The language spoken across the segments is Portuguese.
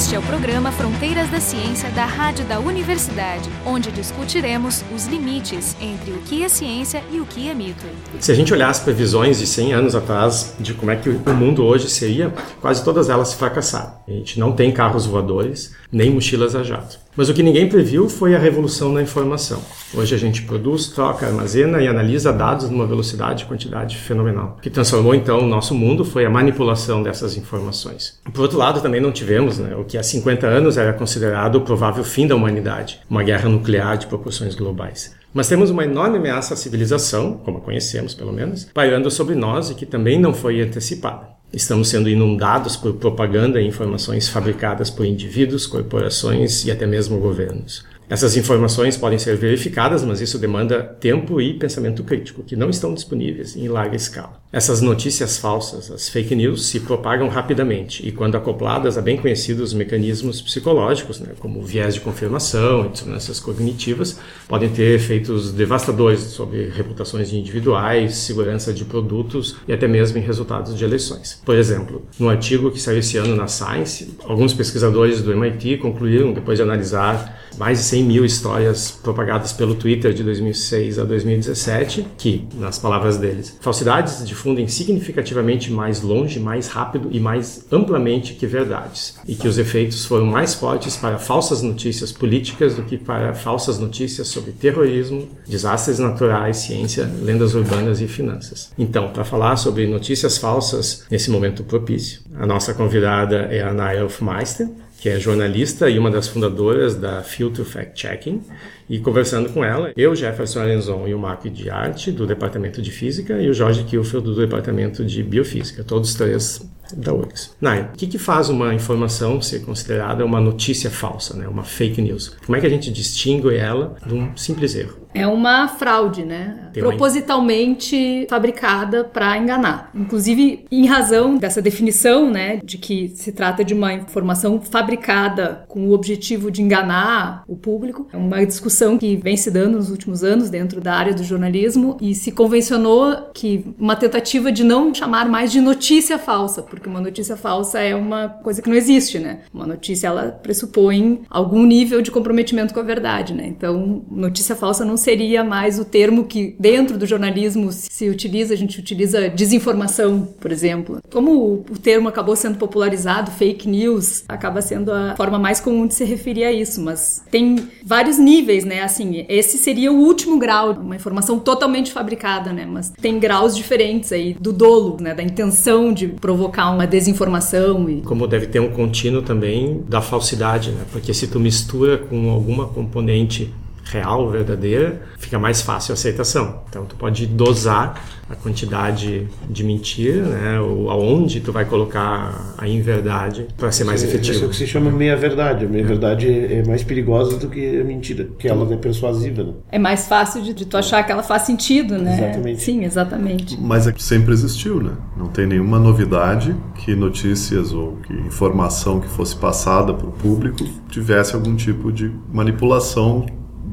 Este é o programa Fronteiras da Ciência da Rádio da Universidade, onde discutiremos os limites entre o que é ciência e o que é mito. Se a gente olhar as previsões de 100 anos atrás de como é que o mundo hoje seria, quase todas elas fracassaram. A gente não tem carros voadores, nem mochilas a jato. Mas o que ninguém previu foi a revolução na informação. Hoje a gente produz, troca, armazena e analisa dados numa velocidade e quantidade fenomenal. O que transformou então o nosso mundo foi a manipulação dessas informações. Por outro lado, também não tivemos né, o que há 50 anos era considerado o provável fim da humanidade, uma guerra nuclear de proporções globais. Mas temos uma enorme ameaça à civilização, como a conhecemos pelo menos, pairando sobre nós e que também não foi antecipada. Estamos sendo inundados por propaganda e informações fabricadas por indivíduos, corporações e até mesmo governos. Essas informações podem ser verificadas, mas isso demanda tempo e pensamento crítico, que não estão disponíveis em larga escala. Essas notícias falsas, as fake news, se propagam rapidamente e, quando acopladas a bem conhecidos mecanismos psicológicos, né, como viés de confirmação e dissonâncias cognitivas, podem ter efeitos devastadores sobre reputações de individuais, segurança de produtos e até mesmo em resultados de eleições. Por exemplo, no artigo que saiu esse ano na Science, alguns pesquisadores do MIT concluíram, depois de analisar mais de 100 mil histórias propagadas pelo Twitter de 2006 a 2017, que, nas palavras deles, falsidades difundem significativamente mais longe, mais rápido e mais amplamente que verdades, e que os efeitos foram mais fortes para falsas notícias políticas do que para falsas notícias sobre terrorismo, desastres naturais, ciência, lendas urbanas e finanças. Então, para falar sobre notícias falsas nesse momento propício, a nossa convidada é a Naira Hofmeister, que é jornalista e uma das fundadoras da Filter Fact Checking. E conversando com ela, eu, Jefferson Alenzon e o Marco de Arte, do Departamento de Física, e o Jorge Kilfeld, do Departamento de Biofísica, todos três da URGS. O que, que faz uma informação ser considerada uma notícia falsa, né? uma fake news? Como é que a gente distingue ela de um simples erro? É uma fraude, né? Tem Propositalmente uma... fabricada para enganar. Inclusive, em razão dessa definição, né, de que se trata de uma informação fabricada com o objetivo de enganar o público, é uma discussão que vem se dando nos últimos anos dentro da área do jornalismo e se convencionou que uma tentativa de não chamar mais de notícia falsa, porque uma notícia falsa é uma coisa que não existe, né? Uma notícia ela pressupõe algum nível de comprometimento com a verdade, né? Então, notícia falsa não seria mais o termo que dentro do jornalismo se utiliza, a gente utiliza desinformação, por exemplo. Como o termo acabou sendo popularizado, fake news, acaba sendo a forma mais comum de se referir a isso, mas tem vários níveis, né? Assim, esse seria o último grau, uma informação totalmente fabricada, né? Mas tem graus diferentes aí do dolo, né? Da intenção de provocar uma desinformação e como deve ter um contínuo também da falsidade, né? Porque se tu mistura com alguma componente real, verdadeira, fica mais fácil a aceitação. Então tu pode dosar a quantidade de mentira, né, ou aonde tu vai colocar a inverdade para ser mais efetivo. Isso é o que se chama meia-verdade. A meia-verdade é mais perigosa do que a mentira, porque ela é persuasiva. Né? É mais fácil de, de, tu achar que ela faz sentido, né? Exatamente. Sim, exatamente. Mas é que sempre existiu, né? Não tem nenhuma novidade que notícias ou que informação que fosse passada para o público tivesse algum tipo de manipulação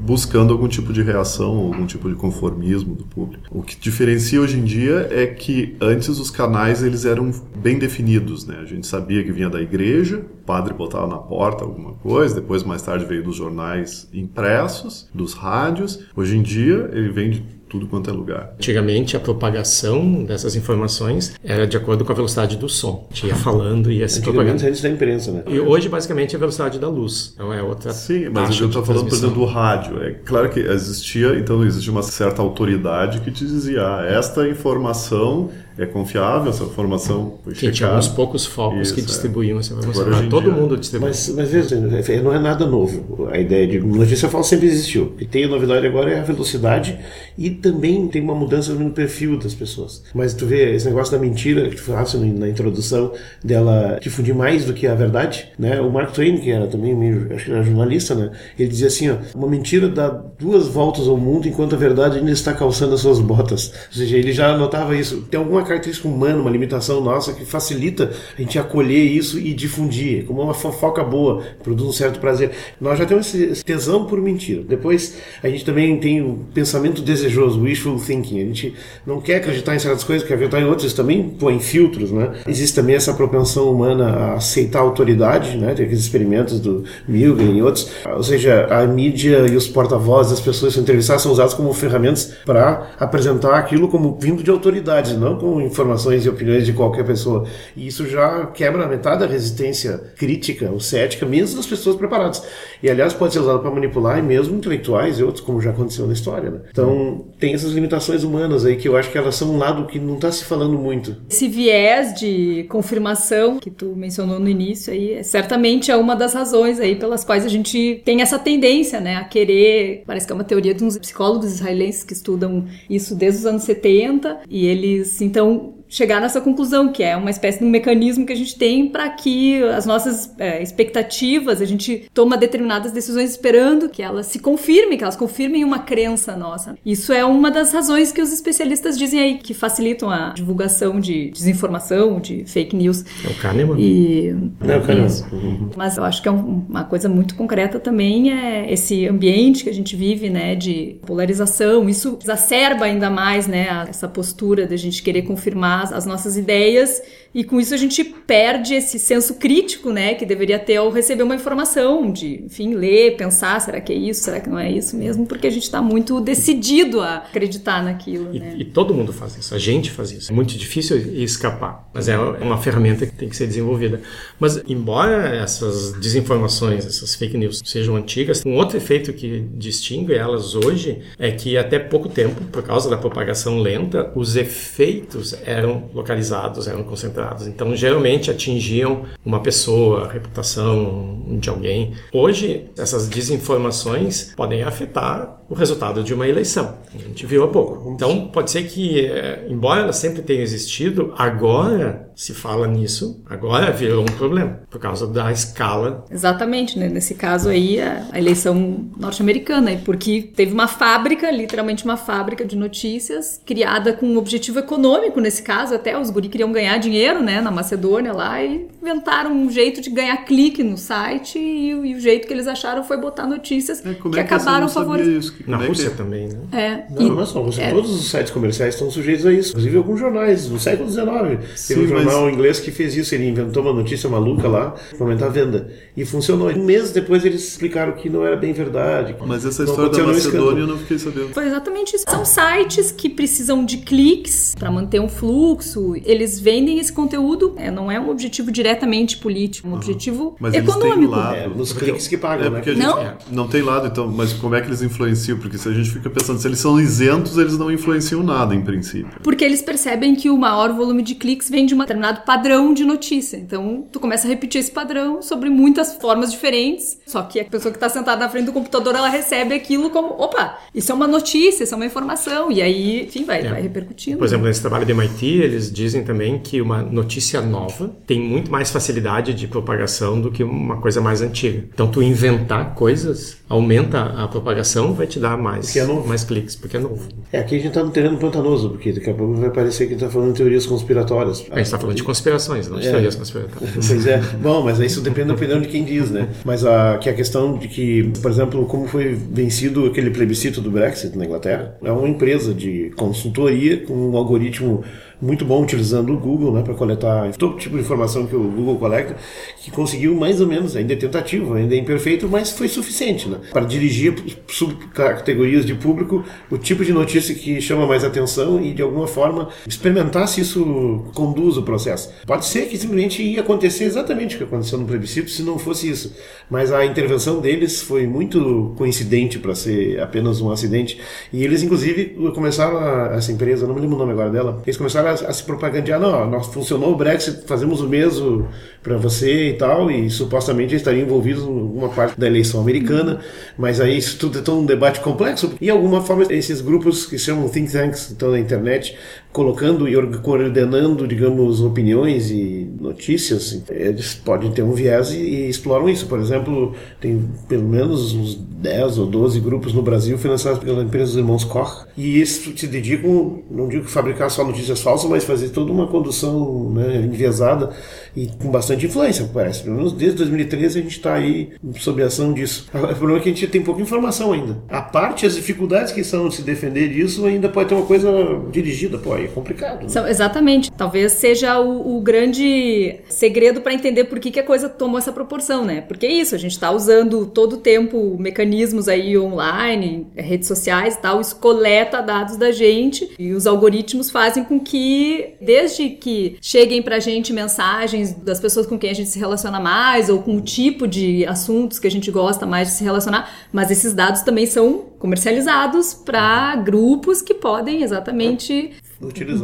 buscando algum tipo de reação, algum tipo de conformismo do público. O que diferencia hoje em dia é que antes os canais eles eram bem definidos, né? A gente sabia que vinha da igreja, o padre botava na porta alguma coisa, depois mais tarde veio dos jornais impressos, dos rádios. Hoje em dia ele vem de tudo quanto é lugar. Antigamente, a propagação dessas informações era de acordo com a velocidade do som. Tinha falando e ia se propagando. antes da imprensa, né? E hoje, basicamente, é a velocidade da luz. Então, é outra Sim, mas eu estou falando, por exemplo, do rádio. É claro que existia, então existia uma certa autoridade que te dizia, ah, esta informação é confiável, essa informação foi que Tinha uns poucos focos Isso, que é. distribuíam essa informação. Agora, todo dia... mundo distribui. Mas, mas veja, não é nada novo. A ideia de notícia falsa sempre existiu. O que tem a novidade agora é a velocidade e também tem uma mudança no perfil das pessoas. Mas tu vê esse negócio da mentira que tu falaste na introdução dela difundir mais do que a verdade, né? O Mark Twain, que era também meio, acho que era jornalista, né? Ele dizia assim, ó, uma mentira dá duas voltas ao mundo enquanto a verdade ainda está calçando as suas botas. Ou seja, ele já notava isso. Tem alguma característica humana, uma limitação nossa que facilita a gente acolher isso e difundir, como uma fofoca boa, produz um certo prazer. Nós já temos esse tesão por mentira. Depois, a gente também tem o pensamento desejoso, wishful thinking. A gente não quer acreditar em certas coisas, quer acreditar em outras, também põe filtros, né? Existe também essa propensão humana a aceitar a autoridade, né? Tem aqueles experimentos do Milgram e outros. Ou seja, a mídia e os porta-vozes das pessoas que entrevistadas são usados como ferramentas para apresentar aquilo como vindo de autoridades, não como informações e opiniões de qualquer pessoa. E isso já quebra metade da resistência crítica ou cética, mesmo das pessoas preparadas. E aliás, pode ser usado para manipular e mesmo intelectuais e outros, como já aconteceu na história. Né? Então, tem essas limitações humanas aí que eu acho que elas são um lado que não está se falando muito. Esse viés de confirmação que tu mencionou no início aí, certamente é uma das razões aí pelas quais a gente tem essa tendência, né, a querer, parece que é uma teoria de uns psicólogos israelenses que estudam isso desde os anos 70 e eles então don't chegar nessa conclusão, que é uma espécie de um mecanismo que a gente tem para que as nossas é, expectativas, a gente toma determinadas decisões esperando que elas se confirmem, que elas confirmem uma crença nossa. Isso é uma das razões que os especialistas dizem aí que facilitam a divulgação de desinformação, de fake news. É o Kahneman? E, é o Kahneman. Uhum. Mas eu acho que é um, uma coisa muito concreta também é esse ambiente que a gente vive, né, de polarização. Isso exacerba ainda mais, né, essa postura da gente querer confirmar as, as nossas ideias e com isso a gente perde esse senso crítico, né, que deveria ter ao receber uma informação, de, enfim, ler, pensar, será que é isso, será que não é isso mesmo, porque a gente está muito decidido a acreditar naquilo, e, né? E todo mundo faz isso, a gente faz isso. É muito difícil escapar, mas é uma ferramenta que tem que ser desenvolvida. Mas embora essas desinformações, essas fake news sejam antigas, um outro efeito que distingue elas hoje é que até pouco tempo, por causa da propagação lenta, os efeitos eram localizados, eram concentrados então, geralmente atingiam uma pessoa, a reputação de alguém. Hoje, essas desinformações podem afetar o resultado de uma eleição. A gente viu há pouco. Então, pode ser que, eh, embora ela sempre tenha existido, agora se fala nisso, agora virou um problema, por causa da escala. Exatamente, né? nesse caso aí, a eleição norte-americana, porque teve uma fábrica, literalmente uma fábrica de notícias, criada com um objetivo econômico, nesse caso, até os guri queriam ganhar dinheiro, né, na Macedônia lá, e inventaram um jeito de ganhar clique no site, e, e o jeito que eles acharam foi botar notícias é, que, é que acabaram favorecendo. Na Rússia que... também, né? É. Não, e, não é só Rússia, é. todos os sites comerciais estão sujeitos a isso, inclusive alguns jornais, no século XIX. Teve um jornal mas... inglês que fez isso, ele inventou uma notícia maluca lá, para aumentar a venda, e funcionou. Um mês depois eles explicaram que não era bem verdade. Mas essa história da Macedônia eu não fiquei sabendo. Foi exatamente isso. São sites que precisam de cliques para manter um fluxo, eles vendem esse conteúdo, é, não é um objetivo diretamente político, é um uhum. objetivo mas econômico. Lado, é, nos cliques que pagam, é né? Porque a gente não? não tem lado, então, mas como é que eles influenciam? Porque se a gente fica pensando, se eles são isentos, eles não influenciam nada, em princípio. Porque eles percebem que o maior volume de cliques vem de um determinado padrão de notícia. Então, tu começa a repetir esse padrão sobre muitas formas diferentes, só que a pessoa que está sentada na frente do computador, ela recebe aquilo como, opa, isso é uma notícia, isso é uma informação, e aí, enfim, vai, é. vai repercutindo. Por exemplo, nesse trabalho de MIT, eles dizem também que uma notícia nova tem muito mais facilidade de propagação do que uma coisa mais antiga. Então, tu inventar coisas aumenta a propagação, vai te dar mais, é mais cliques, porque é novo. É, aqui a gente está no terreno pantanoso, porque daqui a pouco vai parecer que a gente está falando de teorias conspiratórias. A gente está falando de conspirações, não de é. teorias conspiratórias. Pois é. Bom, mas isso depende da opinião de quem diz, né? Mas a, que a questão de que, por exemplo, como foi vencido aquele plebiscito do Brexit na Inglaterra, é uma empresa de consultoria com um algoritmo muito bom utilizando o Google né, para coletar todo tipo de informação que o Google coleta, que conseguiu mais ou menos, ainda é tentativo, ainda é imperfeito, mas foi suficiente né, para dirigir subcategorias de público o tipo de notícia que chama mais atenção e de alguma forma experimentar se isso conduz o processo. Pode ser que simplesmente ia acontecer exatamente o que aconteceu no plebiscito se não fosse isso, mas a intervenção deles foi muito coincidente para ser apenas um acidente e eles inclusive começaram a, essa empresa, não me lembro o nome agora dela, eles começaram a, a se propagandear, não, nós funcionou o Brexit, fazemos o mesmo para você e tal, e supostamente estariam envolvidos em alguma parte da eleição americana, mas aí isso tudo é tão um debate complexo, e de alguma forma esses grupos que chamam think tanks, estão na internet, colocando e coordenando, digamos, opiniões e notícias, eles podem ter um viés e, e exploram isso. Por exemplo, tem pelo menos uns 10 ou 12 grupos no Brasil financiados pela empresa dos irmãos Koch, e isso se dedicam, não digo fabricar só notícias falsas, mas fazer toda uma condução né, enviesada e com bastante influência, parece. Pelo menos desde 2013 a gente está aí sob a ação disso. O problema é que a gente tem pouca informação ainda. A parte, as dificuldades que são de se defender disso, ainda pode ter uma coisa dirigida, pô, é complicado. Né? São, exatamente. Talvez seja o, o grande segredo para entender por que, que a coisa tomou essa proporção, né? Porque é isso, a gente está usando todo o tempo mecanismos aí online, redes sociais e tal, isso coleta dados da gente e os algoritmos fazem com que, desde que cheguem pra gente mensagens das pessoas com quem a gente se relaciona mais ou com o tipo de assuntos que a gente gosta mais de se relacionar, mas esses dados também são comercializados para grupos que podem exatamente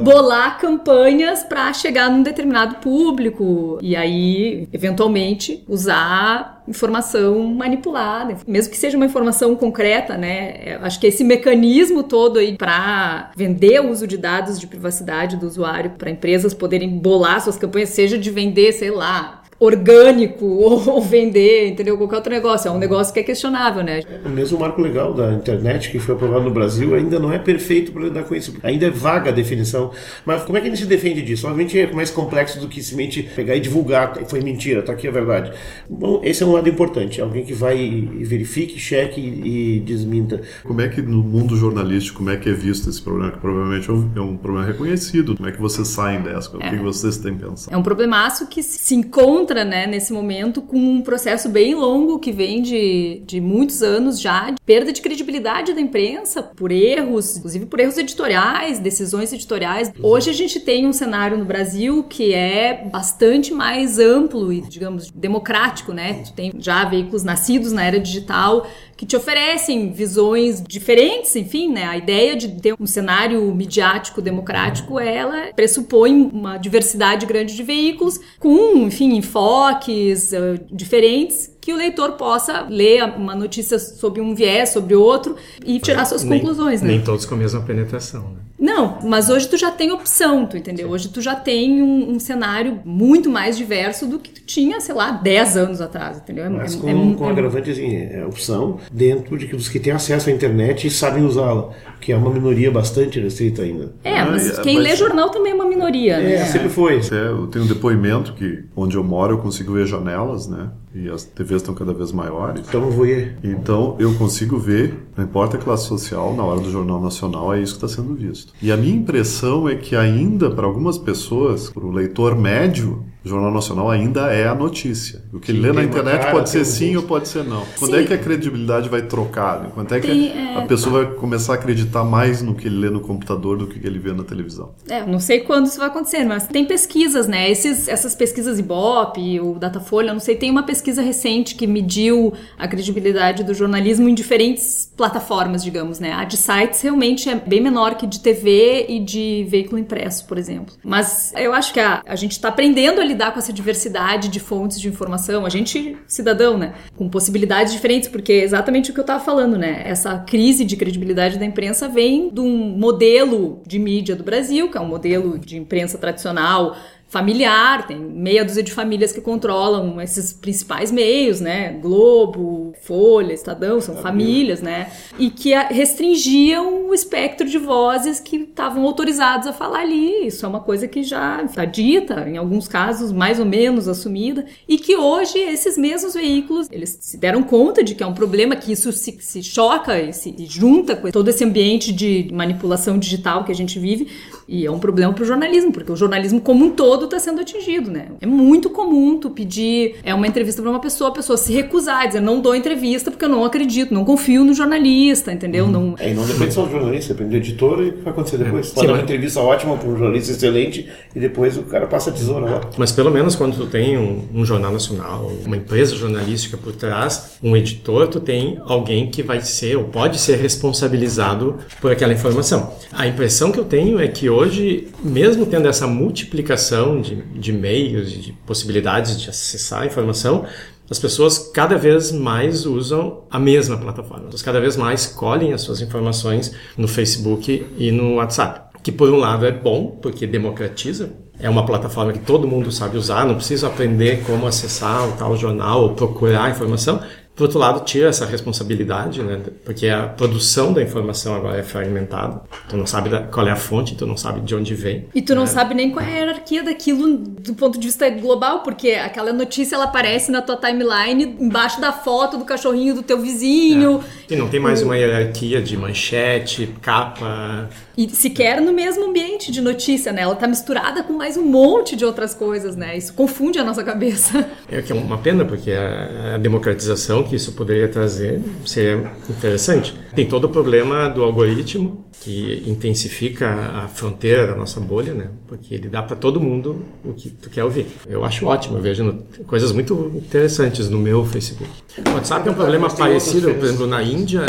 Bolar campanhas para chegar num determinado público. E aí, eventualmente, usar informação manipulada, mesmo que seja uma informação concreta, né? Acho que esse mecanismo todo aí para vender o uso de dados de privacidade do usuário para empresas poderem bolar suas campanhas, seja de vender, sei lá, orgânico ou, vender, entendeu? Qualquer outro negócio. É um negócio que é questionável, né? O mesmo marco legal da internet que foi aprovado no Brasil ainda não é perfeito para lidar com isso. Ainda é vaga a definição. Mas como é que a gente se defende disso? Obviamente é mais complexo do que simplesmente pegar e divulgar. Foi mentira, tá aqui a verdade. Bom, esse é um lado importante. Alguém que vai e verifique, cheque e desminta. Como é que no mundo jornalístico, como é que é visto esse problema? Que provavelmente é um, é um problema reconhecido. Como é que vocês saem dessa? O é. que vocês têm pensado? É um problemaço que se encontra né, nesse momento com um processo bem longo que vem de, de muitos anos já, de perda de credibilidade da imprensa por erros, inclusive por erros editoriais, decisões editoriais. Hoje a gente tem um cenário no Brasil que é bastante mais amplo e, digamos, democrático, né? Tu tem já veículos nascidos na era digital que te oferecem visões diferentes, enfim, né? A ideia de ter um cenário midiático democrático, ela pressupõe uma diversidade grande de veículos com, enfim, enfoques uh, diferentes que o leitor possa ler uma notícia sobre um viés, sobre outro e tirar suas nem, conclusões, né? Nem todos com a mesma penetração, né? Não, mas hoje tu já tem opção, tu entendeu? Hoje tu já tem um, um, cenário muito mais diverso do que tu tinha, sei lá, 10 anos atrás, entendeu? É, mas com, é, com é, agravante assim, é opção dentro de que os que têm acesso à internet e sabem usá-la, que é uma minoria bastante restrita ainda. É, mas quem mas... lê jornal também é uma minoria, é, né? sempre foi. É, eu tenho um depoimento que onde eu moro eu consigo ver janelas, né? E as TVs estão cada vez maiores. Então vou ir. Então eu consigo ver, não importa a classe social, na hora do Jornal Nacional é isso que está sendo visto. E a minha impressão é que ainda para algumas pessoas, para o leitor médio, o Jornal Nacional ainda é a notícia. O que ele lê na internet cara, pode ser sim ou pode ser não. Quando sim. é que a credibilidade vai trocar? Quando é que tem, é... a pessoa vai começar a acreditar mais no que ele lê no computador do que ele vê na televisão? É, não sei quando isso vai acontecer, mas tem pesquisas, né? Esses, essas pesquisas Ibope, o Datafolha, não sei, tem uma pesquisa recente que mediu a credibilidade do jornalismo em diferentes plataformas, digamos, né? A de sites realmente é bem menor que de TV e de veículo impresso, por exemplo. Mas eu acho que a, a gente está aprendendo a lidar com essa diversidade de fontes de informação, a gente, cidadão, né? Com possibilidades diferentes, porque é exatamente o que eu estava falando, né? Essa crise de credibilidade da imprensa vem de um modelo de mídia do Brasil, que é um modelo de imprensa tradicional, familiar, tem meia dúzia de famílias que controlam esses principais meios, né? Globo, Folha, Estadão, são famílias, né? E que restringiam o espectro de vozes que estavam autorizados a falar ali. Isso é uma coisa que já está dita, em alguns casos mais ou menos assumida, e que hoje esses mesmos veículos, eles se deram conta de que é um problema, que isso se, se choca e se junta com todo esse ambiente de manipulação digital que a gente vive, e é um problema para o jornalismo, porque o jornalismo como um todo está sendo atingido, né? É muito comum tu pedir é uma entrevista para uma pessoa, a pessoa se recusar, dizer não dou entrevista porque eu não acredito, não confio no jornalista, entendeu? Uhum. Não... É, e não depende só do jornalista, depende do editor e o que vai acontecer depois. Pode dar uma entrevista ótima para um jornalista excelente e depois o cara passa a tesoura lá. Mas pelo menos quando tu tem um, um jornal nacional, uma empresa jornalística por trás, um editor, tu tem alguém que vai ser ou pode ser responsabilizado por aquela informação. A impressão que eu tenho é que hoje, mesmo tendo essa multiplicação de, de meios, de possibilidades de acessar a informação, as pessoas cada vez mais usam a mesma plataforma. Elas cada vez mais colhem as suas informações no Facebook e no WhatsApp. que por um lado é bom, porque democratiza, é uma plataforma que todo mundo sabe usar, não precisa aprender como acessar o tal jornal ou procurar informação. Por outro lado, tira essa responsabilidade, né? Porque a produção da informação agora é fragmentada. Tu não sabe qual é a fonte, tu não sabe de onde vem. E tu não né? sabe nem qual é a hierarquia daquilo do ponto de vista global, porque aquela notícia ela aparece na tua timeline embaixo da foto do cachorrinho do teu vizinho. É. E não tem mais uma hierarquia de manchete, capa. E sequer no mesmo ambiente de notícia, né? Ela tá misturada com mais um monte de outras coisas, né? Isso confunde a nossa cabeça. É que é uma pena, porque a, a democratização que isso poderia trazer seria interessante. Tem todo o problema do algoritmo, que intensifica a fronteira da nossa bolha, né? Porque ele dá para todo mundo o que tu quer ouvir. Eu acho ótimo, eu vejo coisas muito interessantes no meu Facebook. O WhatsApp é um problema parecido, por exemplo, na Índia,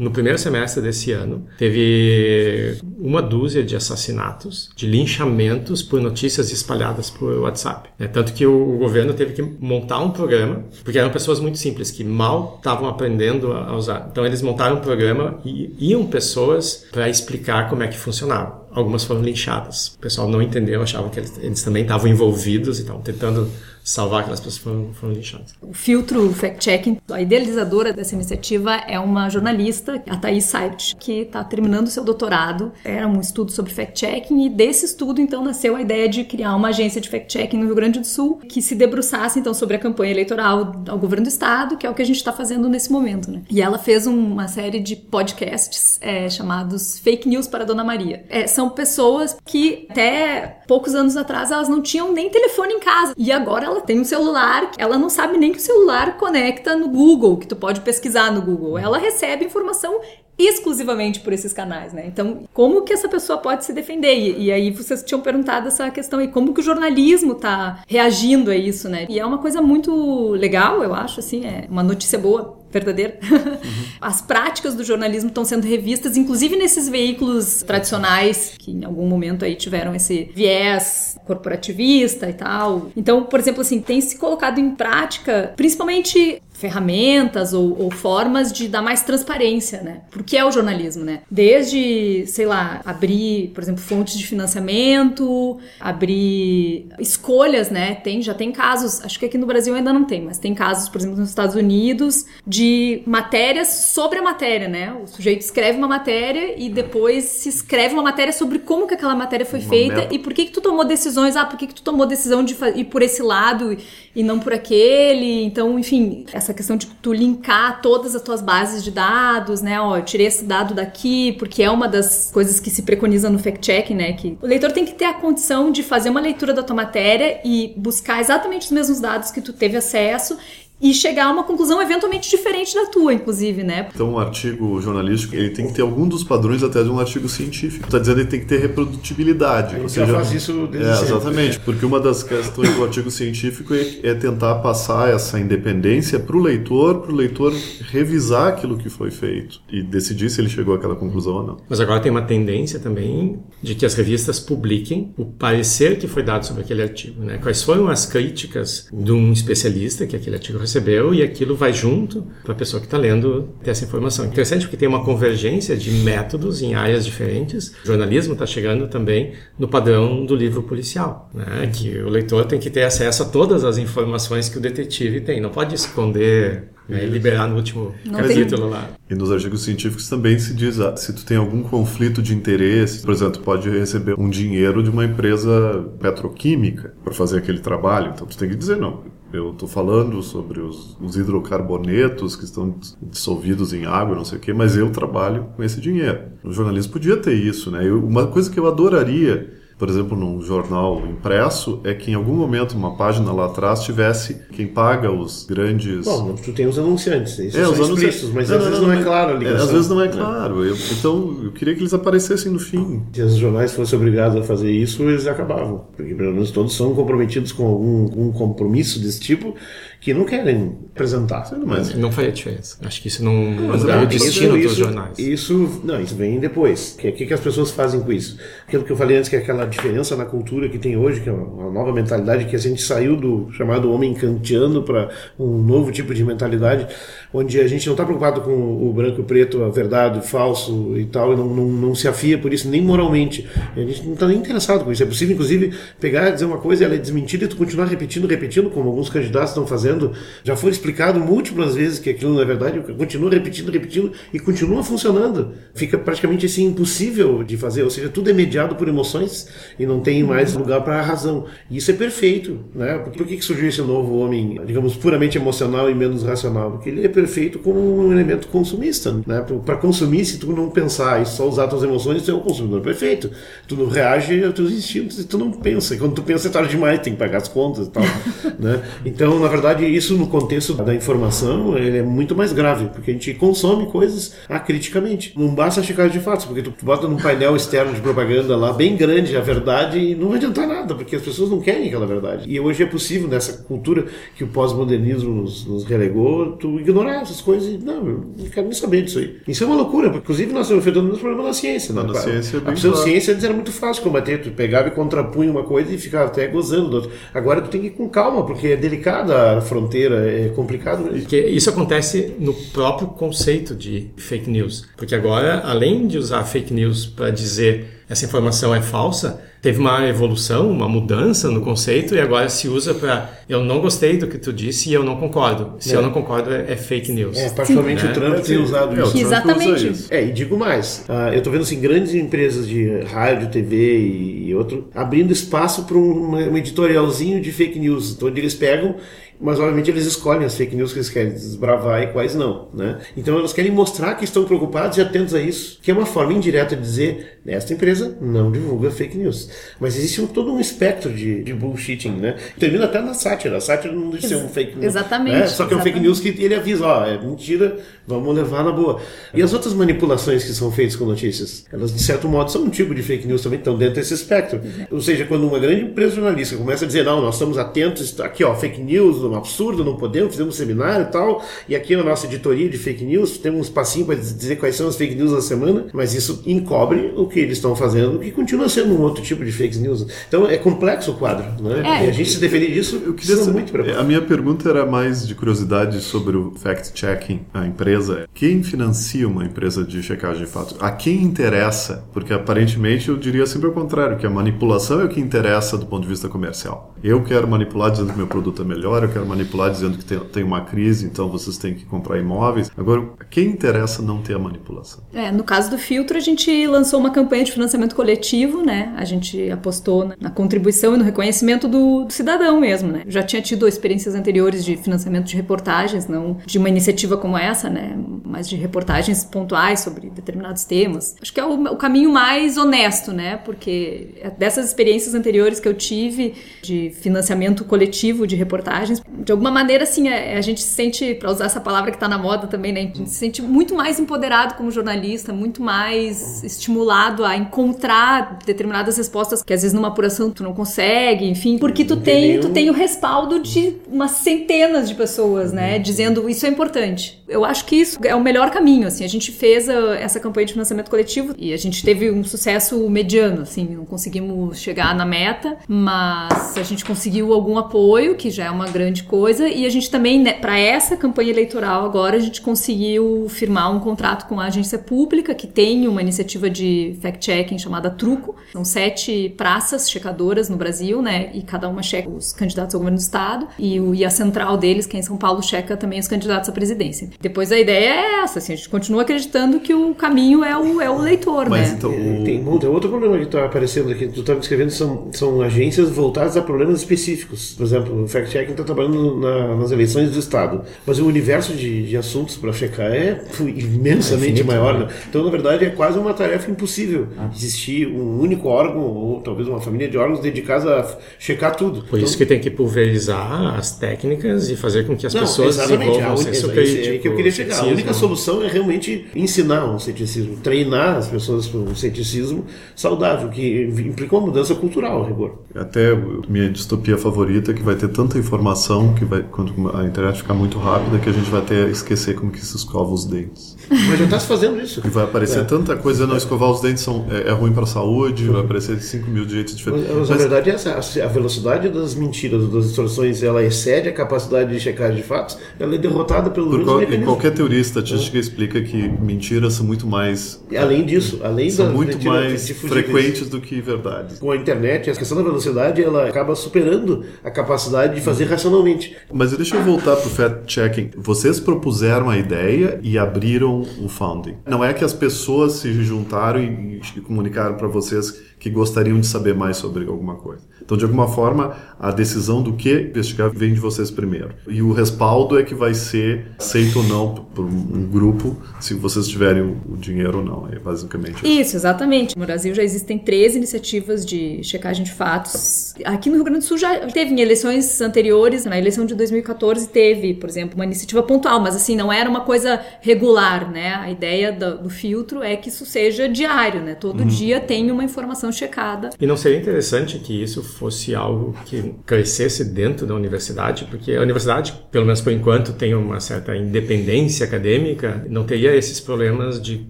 no primeiro semestre desse ano, teve uma dúzia de assassinatos, de linchamentos por notícias espalhadas por WhatsApp. É, tanto que o governo teve que montar um programa, porque eram pessoas muito simples, que mal estavam aprendendo a usar. Então eles montaram um programa e iam pessoas para explicar como é que funcionava algumas foram linchadas. O pessoal não entendeu, achavam que eles, eles também estavam envolvidos e estavam tentando salvar aquelas pessoas que foram, foram linchadas. O filtro fact-checking, a idealizadora dessa iniciativa é uma jornalista, a Thais Seibt, que está terminando seu doutorado. Era um estudo sobre fact-checking e desse estudo, então, nasceu a ideia de criar uma agência de fact-checking no Rio Grande do Sul que se debruçasse, então, sobre a campanha eleitoral ao governo do estado, que é o que a gente está fazendo nesse momento, né? E ela fez uma série de podcasts é, chamados Fake News para Dona Maria. É, são pessoas que até poucos anos atrás elas não tinham nem telefone em casa e agora ela tem um celular, ela não sabe nem que o celular conecta no Google, que tu pode pesquisar no Google. Ela recebe informação exclusivamente por esses canais, né? Então, como que essa pessoa pode se defender? E, e, aí vocês tinham perguntado essa questão aí, como que o jornalismo tá reagindo a isso, né? E é uma coisa muito legal, eu acho, assim, é uma notícia boa verdadeira. Uhum. As práticas do jornalismo estão sendo revistas, inclusive nesses veículos tradicionais que em algum momento aí tiveram esse viés corporativista e tal. Então, por exemplo, assim, tem se colocado em prática, principalmente ferramentas ou, ou, formas de dar mais transparência, né? Por que é o jornalismo, né? Desde, sei lá, abrir, por exemplo, fontes de financiamento, abrir escolhas, né? Tem, já tem casos, acho que aqui no Brasil ainda não tem, mas tem casos, por exemplo, nos Estados Unidos, de matérias sobre a matéria, né? O sujeito escreve uma matéria e depois se escreve uma matéria sobre como que aquela matéria foi uma feita e por que que tu tomou decisões, ah, por que que tu tomou decisão de ir por esse lado e não por aquele. Então, enfim, essa questão de tu linkar todas as tuas bases de dados, né? Ó, eu tirei esse dado daqui, porque é uma das coisas que se preconiza no fact-checking, né? Que o leitor tem que ter a condição de fazer uma leitura da tua matéria e buscar exatamente os mesmos dados que tu teve acesso e chegar a uma conclusão eventualmente diferente da tua, inclusive, né? Então, um artigo jornalístico, ele tem que ter algum dos padrões até de um artigo científico. Está dizendo que ele tem que ter reprodutibilidade. A ou seja, faz isso desde é, Exatamente, porque uma das questões do artigo científico é, é tentar passar essa independência para o leitor, para o leitor revisar aquilo que foi feito e decidir se ele chegou àquela conclusão ou não. Mas agora tem uma tendência também de que as revistas publiquem o parecer que foi dado sobre aquele artigo, né? Quais foram as críticas de um especialista que aquele artigo recebeu e aquilo vai junto para a pessoa que está lendo ter essa informação. Interessante porque tem uma convergência de métodos em áreas diferentes. O jornalismo está chegando também no padrão do livro policial, né? que o leitor tem que ter acesso a todas as informações que o detetive tem. Não pode esconder né, liberar no último Não capítulo tem... lá. E nos artigos científicos também se diz, ah, se tu tem algum conflito de interesse, por exemplo, tu pode receber um dinheiro de uma empresa petroquímica para fazer aquele trabalho, então tu tem que dizer não. Eu estou falando sobre os, os, hidrocarbonetos que estão dissolvidos em água, não sei o quê, mas eu trabalho com esse dinheiro. O jornalismo podia ter isso, né? Eu, uma coisa que eu adoraria por exemplo, num jornal impresso, é que em algum momento, uma página lá atrás, tivesse quem paga os grandes. Bom, tu tem os anunciantes, isso é, são explícitos, mas não, às não, vezes não, não é claro ali. É, às vezes não é claro. Eu, então, eu queria que eles aparecessem no fim. Se os jornais fossem obrigados a fazer isso, eles acabavam. Porque pelo menos todos são comprometidos com algum, algum compromisso desse tipo que não querem apresentar. Mas não faria diferença. Acho que isso não, não é o destino isso, dos jornais. Isso, não, isso vem depois. O que, que, que as pessoas fazem com isso? Aquilo que eu falei antes, que é aquela diferença na cultura que tem hoje, que é uma nova mentalidade, que a gente saiu do chamado homem kantiano para um novo tipo de mentalidade, onde a gente não está preocupado com o branco e o preto, a verdade, o falso e tal, e não, não, não se afia por isso, nem moralmente. A gente não está nem interessado com isso. É possível, inclusive, pegar e dizer uma coisa, ela é desmentida e tu continuar repetindo, repetindo, como alguns candidatos estão fazendo. Já foi explicado múltiplas vezes que aquilo não é verdade, continua repetindo, repetindo e continua funcionando. Fica praticamente assim impossível de fazer, ou seja, tudo é mediado por emoções e não tem mais lugar para a razão. E isso é perfeito, né? Por que, que surgiu esse novo homem, digamos, puramente emocional e menos racional? Porque ele é perfeito como um elemento consumista, né? Para consumir, se tu não pensar e só usar tuas emoções, tu é um consumidor perfeito. Tu não reage aos teus instintos e tu não pensa. E quando tu pensa é tarde demais, tem que pagar as contas e tal, né? Então, na verdade, isso no contexto da informação, ele é muito mais grave, porque a gente consome coisas acriticamente. Não basta checar de fatos, porque tu, tu bota num painel externo de propaganda lá, bem grande, a verdade, e não vai adiantar nada, porque as pessoas não querem aquela verdade. E hoje é possível, nessa cultura que o pós-modernismo nos, nos, relegou, tu ignorar essas coisas não, eu não quero nem saber disso aí. Isso é uma loucura, porque, inclusive nós estamos enfrentando os problemas da ciência. Né? Na ciência é a pseudociência antes era muito fácil combater, tu pegava e contrapunha uma coisa e ficava até gozando do outro. Agora tu tem que ir com calma, porque é delicada a fronteira, é complicado mesmo. Porque isso acontece no próprio conceito de fake news. Porque agora, além de usar fake news para dizer essa informação é falsa, teve uma evolução, uma mudança no conceito e agora se usa para eu não gostei do que tu disse e eu não concordo. Se é. eu não concordo é, é, fake news. É, particularmente o Trump tem usado isso. Exatamente. Isso. É, e digo mais, uh, eu estou vendo assim, grandes empresas de rádio, TV e, e outro abrindo espaço para um, um editorialzinho de fake news, então, onde eles pegam mas obviamente eles escolhem as fake news que eles querem desbravar e quais não, né? Então elas querem mostrar que estão preocupados e atentos a isso, que é uma forma indireta de dizer esta empresa não divulga fake news. Mas existe um, todo um espectro de, de bullshitting, né? Termina até na sátira. A sátira não deixa ser um fake news. Exatamente. Né? Só que é um fake news que ele avisa, ó, é mentira, vamos levar na boa. E as outras manipulações que são feitas com notícias, elas de certo modo são um tipo de fake news também, estão dentro desse espectro. Ou seja, quando uma grande empresa jornalista começa a dizer, não, nós estamos atentos, aqui ó, fake news, um absurdo, não podemos, fizemos um seminário e tal, e aqui na nossa editoria de fake news temos um espacinho para dizer quais são as fake news da semana, mas isso encobre o que eles estão fazendo, que continua sendo um outro tipo de fake news. Então é complexo o quadro, né? É, e a gente se defender disso, eu queria saber muito A minha pergunta era mais de curiosidade sobre o fact-checking, a empresa. Quem financia uma empresa de checagem de fatos? A quem interessa? Porque aparentemente eu diria sempre o contrário, que a manipulação é o que interessa do ponto de vista comercial. Eu quero manipular dizendo que meu produto é melhor, eu quero manipular dizendo que tem, tem uma crise, então vocês têm que comprar imóveis. Agora, quem interessa não ter a manipulação? É, no caso do filtro, a gente lançou uma campanha de financiamento coletivo, né? A gente apostou na contribuição e no reconhecimento do, do cidadão mesmo, né? Já tinha tido experiências anteriores de financiamento de reportagens, não de uma iniciativa como essa, né? Mas de reportagens pontuais sobre determinados temas. Acho que é o, o caminho mais honesto, né? Porque é dessas experiências anteriores que eu tive de financiamento coletivo de reportagens. De alguma maneira, assim, a, é, a gente se sente, para usar essa palavra que está na moda também, né? A gente se sente muito mais empoderado como jornalista, muito mais estimulado a encontrar determinadas respostas que às vezes numa apuração tu não consegue, enfim, porque tu tem, tu tem o respaldo de umas centenas de pessoas, né? Dizendo isso é importante. Eu acho que isso é o melhor caminho, assim. A gente fez a, essa campanha de financiamento coletivo e a gente teve um sucesso mediano, assim, não conseguimos chegar na meta, mas a gente conseguiu algum apoio, que já é uma grande coisa, e a gente também, né, para essa campanha eleitoral agora, a gente conseguiu firmar um contrato com a agência pública, que tem uma iniciativa de fact-checking chamada Truco. São sete praças checadoras no Brasil, né, e cada uma checa os candidatos ao governo do estado, e, o, e a central deles, que é em São Paulo, checa também os candidatos à presidência. Depois a ideia é essa, assim, a gente continua acreditando que o caminho é o, é o leitor, Mas né? Então, tem, tem outro problema que está aparecendo aqui, tu estava descrevendo, são, são agências voltadas a problemas problemas específicos. Por exemplo, o fact-checking está trabalhando na, nas eleições do Estado, mas o universo de, de assuntos para checar é imensamente é maior. Né? Então, na verdade, é quase uma tarefa impossível ah. existir um único órgão ou talvez uma família de órgãos dedicados a checar tudo. Por então, isso que tem que pulverizar as técnicas e fazer com que as não, pessoas desenvolvam o senso crítico. É que eu queria chegar. A única solução é realmente ensinar um ceticismo, treinar as pessoas para um ceticismo saudável, que implica uma mudança cultural, rigor. Até minha distopia favorita que vai ter tanta informação que vai quando a internet ficar muito rápida que a gente vai até esquecer como que se escova os dentes. Mas já está se fazendo isso. E vai aparecer é. tanta coisa, não escovar os dentes são, é, é ruim para a saúde, vai aparecer 5 mil jeitos diferentes. Mas, mas, mas, na verdade, essa, a velocidade das mentiras, das distorções, ela excede a capacidade de checagem de fatos, ela é derrotada pelo Por qual, E qualquer teoria estatística é. explica que mentiras são muito mais... E além disso, além São muito mais frequentes do que verdades. Com a internet, a questão da velocidade, ela acaba superando a capacidade de fazer racionalmente. Mas deixa eu voltar para o fact-checking. Vocês propuseram a ideia e abriram o founding. Não é que as pessoas se juntaram e, e comunicaram para vocês que gostariam de saber mais sobre alguma coisa. Então, de alguma forma, a decisão do que investigar vem de vocês primeiro. E o respaldo é que vai ser aceito ou não por um grupo, se vocês tiverem o dinheiro ou não. É basicamente isso. Isso, exatamente. No Brasil já existem três iniciativas de checagem de fatos. Aqui no Rio Grande do Sul já teve em eleições anteriores, na eleição de 2014 teve, por exemplo, uma iniciativa pontual, mas assim, não era uma coisa regular, né? A ideia do, do filtro é que isso seja diário, né? Todo uhum. dia tem uma informação checada. E não seria interessante que isso fosse algo que crescesse dentro da universidade, porque a universidade, pelo menos por enquanto, tem uma certa independência acadêmica, não teria esses problemas de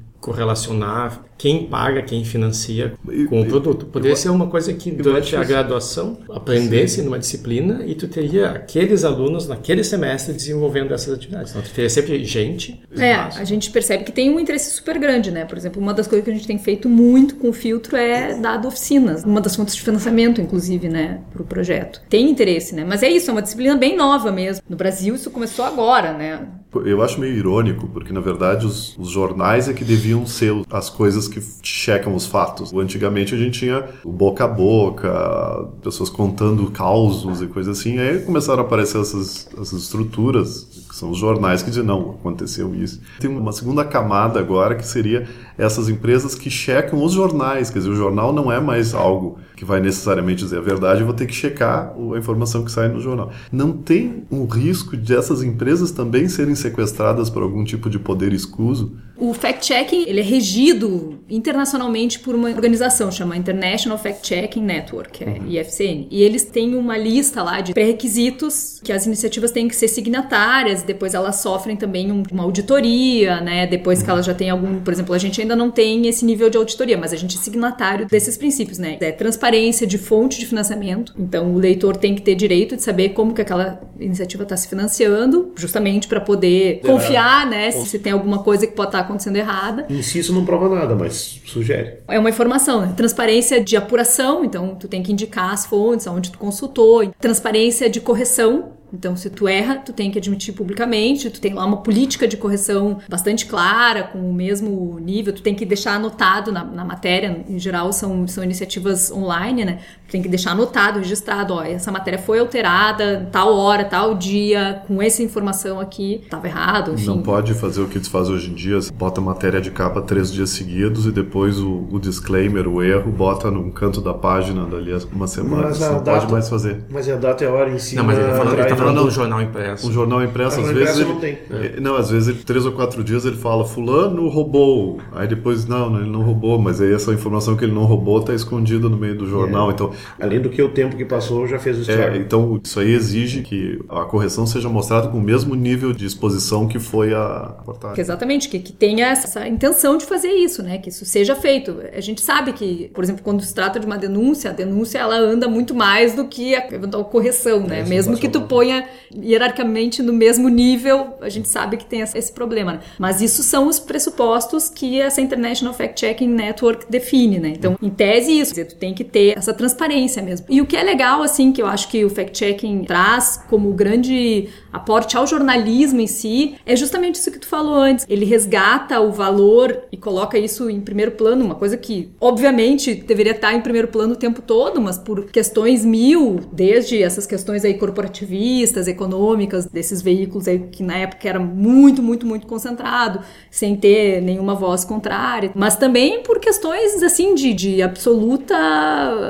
correlacionar quem paga, quem financia com o produto. Poderia ser uma coisa que durante a graduação aprendesse Sim. numa disciplina e tu teria aqueles alunos naquele semestre desenvolvendo essas atividades. Então tu teria sempre gente. É, a gente percebe que tem um interesse super grande, né? Por exemplo, uma das coisas que a gente tem feito muito com o filtro é dado oficinas, uma das fontes de financiamento, inclusive, né, para o projeto. Tem interesse, né? Mas é isso, é uma disciplina bem nova mesmo. No Brasil isso começou agora, né? Eu acho meio irônico, porque na verdade os, os jornais é que deviam ser as coisas que checam os fatos. Antigamente a gente tinha o boca a boca, pessoas contando causos e coisas assim. Aí começaram a aparecer essas, essas estruturas, são os jornais que dizem, não, aconteceu isso. Tem uma segunda camada agora que seria essas empresas que checam os jornais. Quer dizer, o jornal não é mais algo que vai necessariamente dizer a verdade, eu vou ter que checar a informação que sai no jornal. Não tem um risco de essas empresas também serem sequestradas por algum tipo de poder escuso? O fact-checking ele é regido internacionalmente por uma organização chamada International Fact-Checking Network, é uhum. IFCN. E eles têm uma lista lá de pré-requisitos que as iniciativas têm que ser signatárias, depois elas sofrem também uma auditoria, né? Depois que elas já têm algum, por exemplo, a gente ainda não tem esse nível de auditoria, mas a gente é signatário desses princípios, né? É transparência de fonte de financiamento. Então o leitor tem que ter direito de saber como que aquela iniciativa está se financiando, justamente para poder é. confiar, né? Se, se tem alguma coisa que pode estar tá acontecendo errada. Em si isso não prova nada, mas sugere. É uma informação, né? Transparência de apuração, então tu tem que indicar as fontes, aonde tu consultou. Transparência de correção, então, se tu erra, tu tem que admitir publicamente, tu tem lá uma política de correção bastante clara, com o mesmo nível, tu tem que deixar anotado na, na matéria, em geral são, são iniciativas online, né? Tu tem que deixar anotado, registrado, ó, essa matéria foi alterada, tal hora, tal dia, com essa informação aqui, estava errado, enfim. Não pode fazer o que tu faz hoje em dia, bota a matéria de capa três dias seguidos e depois o, o disclaimer, o erro, bota num canto da página dali uma semana, mas não data, pode mais fazer. Mas a data é a hora em cima. Não, mas ele tá falando, ele tá falando do jornal impresso. Um jornal impresso, às vezes. Ele, não, tem. É. não, às vezes, ele, três ou quatro dias ele fala, Fulano roubou. Aí depois, não, ele não roubou, mas aí essa informação que ele não roubou está escondida no meio do jornal. É. Então, Além do que o tempo que passou já fez o estrago. É, então, isso aí exige que a correção seja mostrada com o mesmo nível de exposição que foi a reportagem. Exatamente, que, que tenha essa intenção de fazer isso, né? Que isso seja feito. A gente sabe que, por exemplo, quando se trata de uma denúncia, a denúncia ela anda muito mais do que a eventual correção, né? É, mesmo que tu ponha hierarquicamente no mesmo nível, a gente sabe que tem esse problema. Né? Mas isso são os pressupostos que essa International Fact-Checking Network define, né? Então, em tese, isso, tu tem que ter essa transparência mesmo. E o que é legal, assim, que eu acho que o fact-checking traz como grande aporte ao jornalismo em si, é justamente isso que tu falou antes. Ele resgata o valor e coloca isso em primeiro plano, uma coisa que, obviamente, deveria estar em primeiro plano o tempo todo, mas por questões mil, desde essas questões aí corporativistas, econômicas, desses veículos aí que na época era muito, muito, muito concentrado, sem ter nenhuma voz contrária, mas também por questões, assim, de, de absoluta,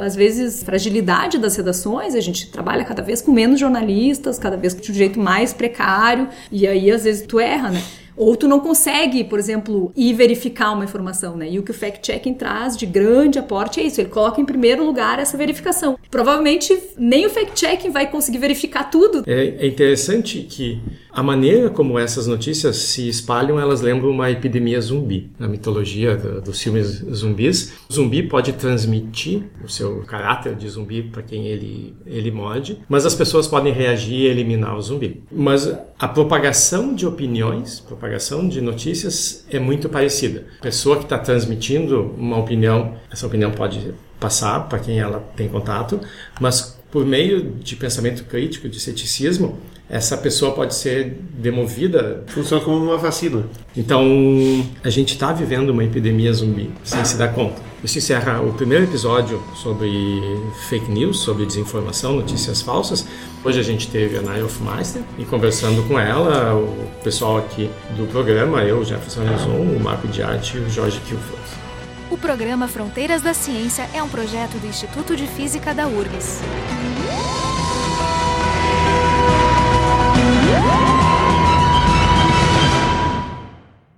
às vezes, fragilidade das redações. A gente trabalha cada vez com menos jornalistas, cada vez de um jeito mais mais precário, e aí às vezes tu erra, né? Ou tu não consegue, por exemplo, ir verificar uma informação, né? E o que o fact-checking traz de grande aporte é isso, ele coloca em primeiro lugar essa verificação. Provavelmente nem o fact-checking vai conseguir verificar tudo. É, é interessante que a maneira como essas notícias se espalham, elas lembram uma epidemia zumbi. Na mitologia dos filmes zumbis, o zumbi pode transmitir o seu caráter de zumbi para quem ele, ele morde, mas as pessoas podem reagir e eliminar o zumbi. Mas a propagação de opiniões, de notícias é muito parecida. A pessoa que está transmitindo uma opinião, essa opinião pode passar para quem ela tem contato, mas por meio de pensamento crítico, de ceticismo, essa pessoa pode ser demovida. Funciona como uma vacina. Então, a gente está vivendo uma epidemia zumbi, sem se dar conta. Isso encerra o primeiro episódio sobre fake news, sobre desinformação, notícias falsas. Hoje a gente teve a Nair Hofmeister e conversando com ela, o pessoal aqui do programa, eu, Jefferson Rezon, o Marco Arte e o Jorge Kilford. O programa Fronteiras da Ciência é um projeto do Instituto de Física da URGS.